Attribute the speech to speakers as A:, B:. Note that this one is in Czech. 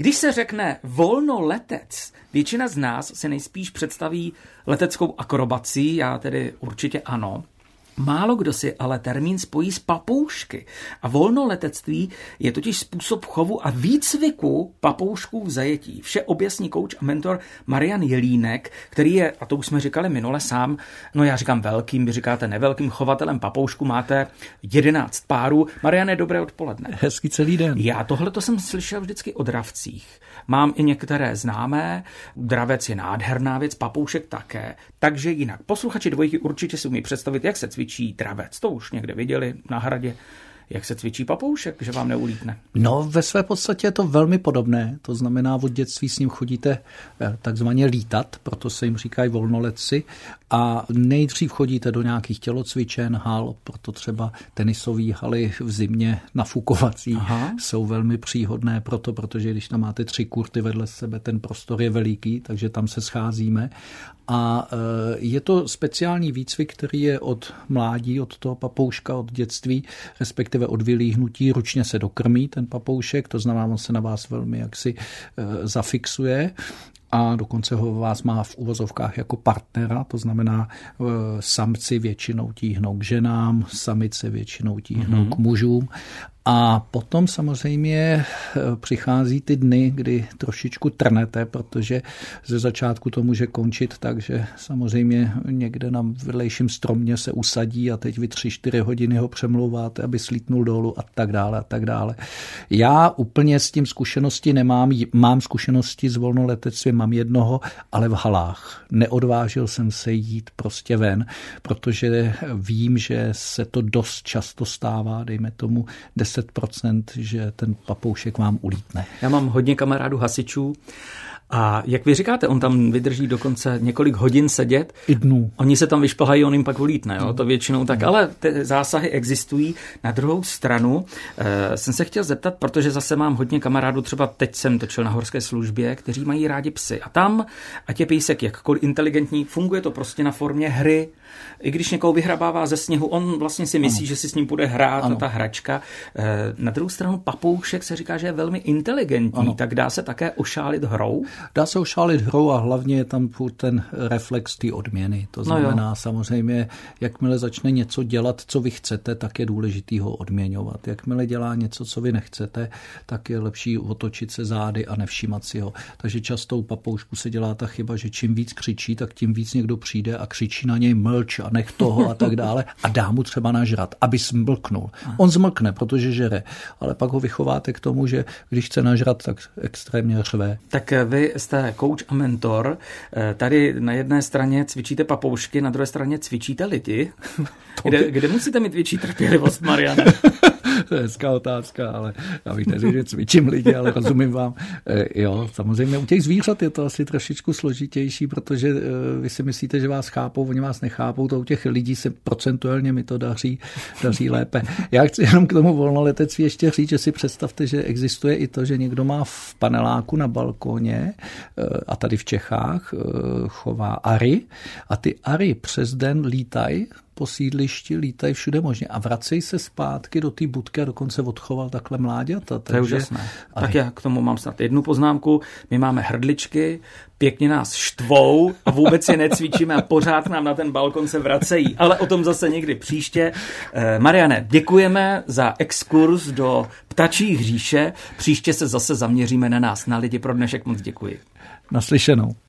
A: Když se řekne volnoletec, většina z nás se nejspíš představí leteckou akrobací, já tedy určitě ano. Málo kdo si ale termín spojí s papoušky. A volnoletectví je totiž způsob chovu a výcviku papoušků v zajetí. Vše objasní kouč a mentor Marian Jelínek, který je, a to už jsme říkali minule sám, no já říkám velkým, vy říkáte nevelkým chovatelem papoušku, máte 11 párů. Mariane, dobré odpoledne.
B: Hezký celý den.
A: Já tohle to jsem slyšel vždycky o dravcích. Mám i některé známé, dravec je nádherná věc, papoušek také. Takže jinak, posluchači dvojky určitě si umí představit, jak se cvičí dravec. To už někde viděli na hradě jak se cvičí papoušek, že vám neulítne?
B: No, ve své podstatě je to velmi podobné. To znamená, od dětství s ním chodíte eh, takzvaně lítat, proto se jim říkají volnoletci. A nejdřív chodíte do nějakých tělocvičen, hal, proto třeba tenisové haly v zimě nafukovací Aha. jsou velmi příhodné proto, protože když tam máte tři kurty vedle sebe, ten prostor je veliký, takže tam se scházíme. A eh, je to speciální výcvik, který je od mládí, od toho papouška, od dětství, respektive respektive od vylíhnutí ručně se dokrmí ten papoušek, to znamená, on se na vás velmi jaksi e, zafixuje a dokonce ho vás má v uvozovkách jako partnera, to znamená e, samci většinou tíhnou k ženám, samice většinou tíhnou mm-hmm. k mužům a potom samozřejmě eh, přichází ty dny, kdy trošičku trnete, protože ze začátku to může končit tak, že samozřejmě někde na vedlejším stromě se usadí a teď vy tři, čtyři hodiny ho přemlouváte, aby slítnul dolů a tak dále a tak dále. Já úplně s tím zkušenosti nemám, mám zkušenosti s volnoletectvím, mám jednoho, ale v halách. Neodvážil jsem se jít prostě ven, protože vím, že se to dost často stává, dejme tomu 10%, že ten papoušek vám ulítne.
A: Já mám hodně kamarádů hasičů a jak vy říkáte, on tam vydrží dokonce několik hodin sedět.
B: I dnů.
A: Oni se tam vyšplhají, on jim pak ulítne, jo? to většinou tak. Ale ty zásahy existují. Na druhou stranu e, jsem se chtěl zeptat, protože zase mám hodně kamarádů, třeba teď jsem točil na horské službě, kteří mají rádi psy. A tam, ať je pejsek jakkoliv inteligentní, funguje to prostě na formě hry. I když někoho vyhrabává ze sněhu, on vlastně si myslí, ano. že si s ním bude hrát ano. ta hračka. E, na druhou stranu papoušek se říká, že je velmi inteligentní, ano. tak dá se také ošálit hrou.
B: Dá se ošálit hrou a hlavně je tam ten reflex té odměny. To znamená no samozřejmě, jakmile začne něco dělat, co vy chcete, tak je důležitý ho odměňovat. Jakmile dělá něco, co vy nechcete, tak je lepší otočit se zády a nevšímat si ho. Takže často u papoušku se dělá ta chyba, že čím víc křičí, tak tím víc někdo přijde a křičí na něj mlč a nech toho a tak dále a dá mu třeba nažrat, aby smlknul. On zmlkne, protože žere, ale pak ho vychováte k tomu, že když chce nažrat, tak extrémně řve.
A: Tak vy jste coach a mentor. Eh, tady na jedné straně cvičíte papoušky, na druhé straně cvičíte lidi. Kde, kde musíte mít větší trpělivost, Mariana?
B: to je hezká otázka, ale já bych neřekl, že cvičím lidi, ale rozumím vám. E, jo, samozřejmě u těch zvířat je to asi trošičku složitější, protože e, vy si myslíte, že vás chápou, oni vás nechápou, to u těch lidí se procentuálně mi to daří, daří lépe. Já chci jenom k tomu volnoletectví ještě říct, že si představte, že existuje i to, že někdo má v paneláku na balkóně e, a tady v Čechách chová ary a ty ary přes den lítají po sídlišti, lítají všude možně a vracejí se zpátky do té budky a dokonce odchoval takhle mláďata.
A: To je úžasné. Tak já k tomu mám snad jednu poznámku. My máme hrdličky, pěkně nás štvou a vůbec je necvičíme a pořád nám na ten balkon se vracejí. Ale o tom zase někdy příště. Eh, Mariane, děkujeme za exkurs do ptačí hříše. Příště se zase zaměříme na nás, na lidi. Pro dnešek moc děkuji.
B: Naslyšenou.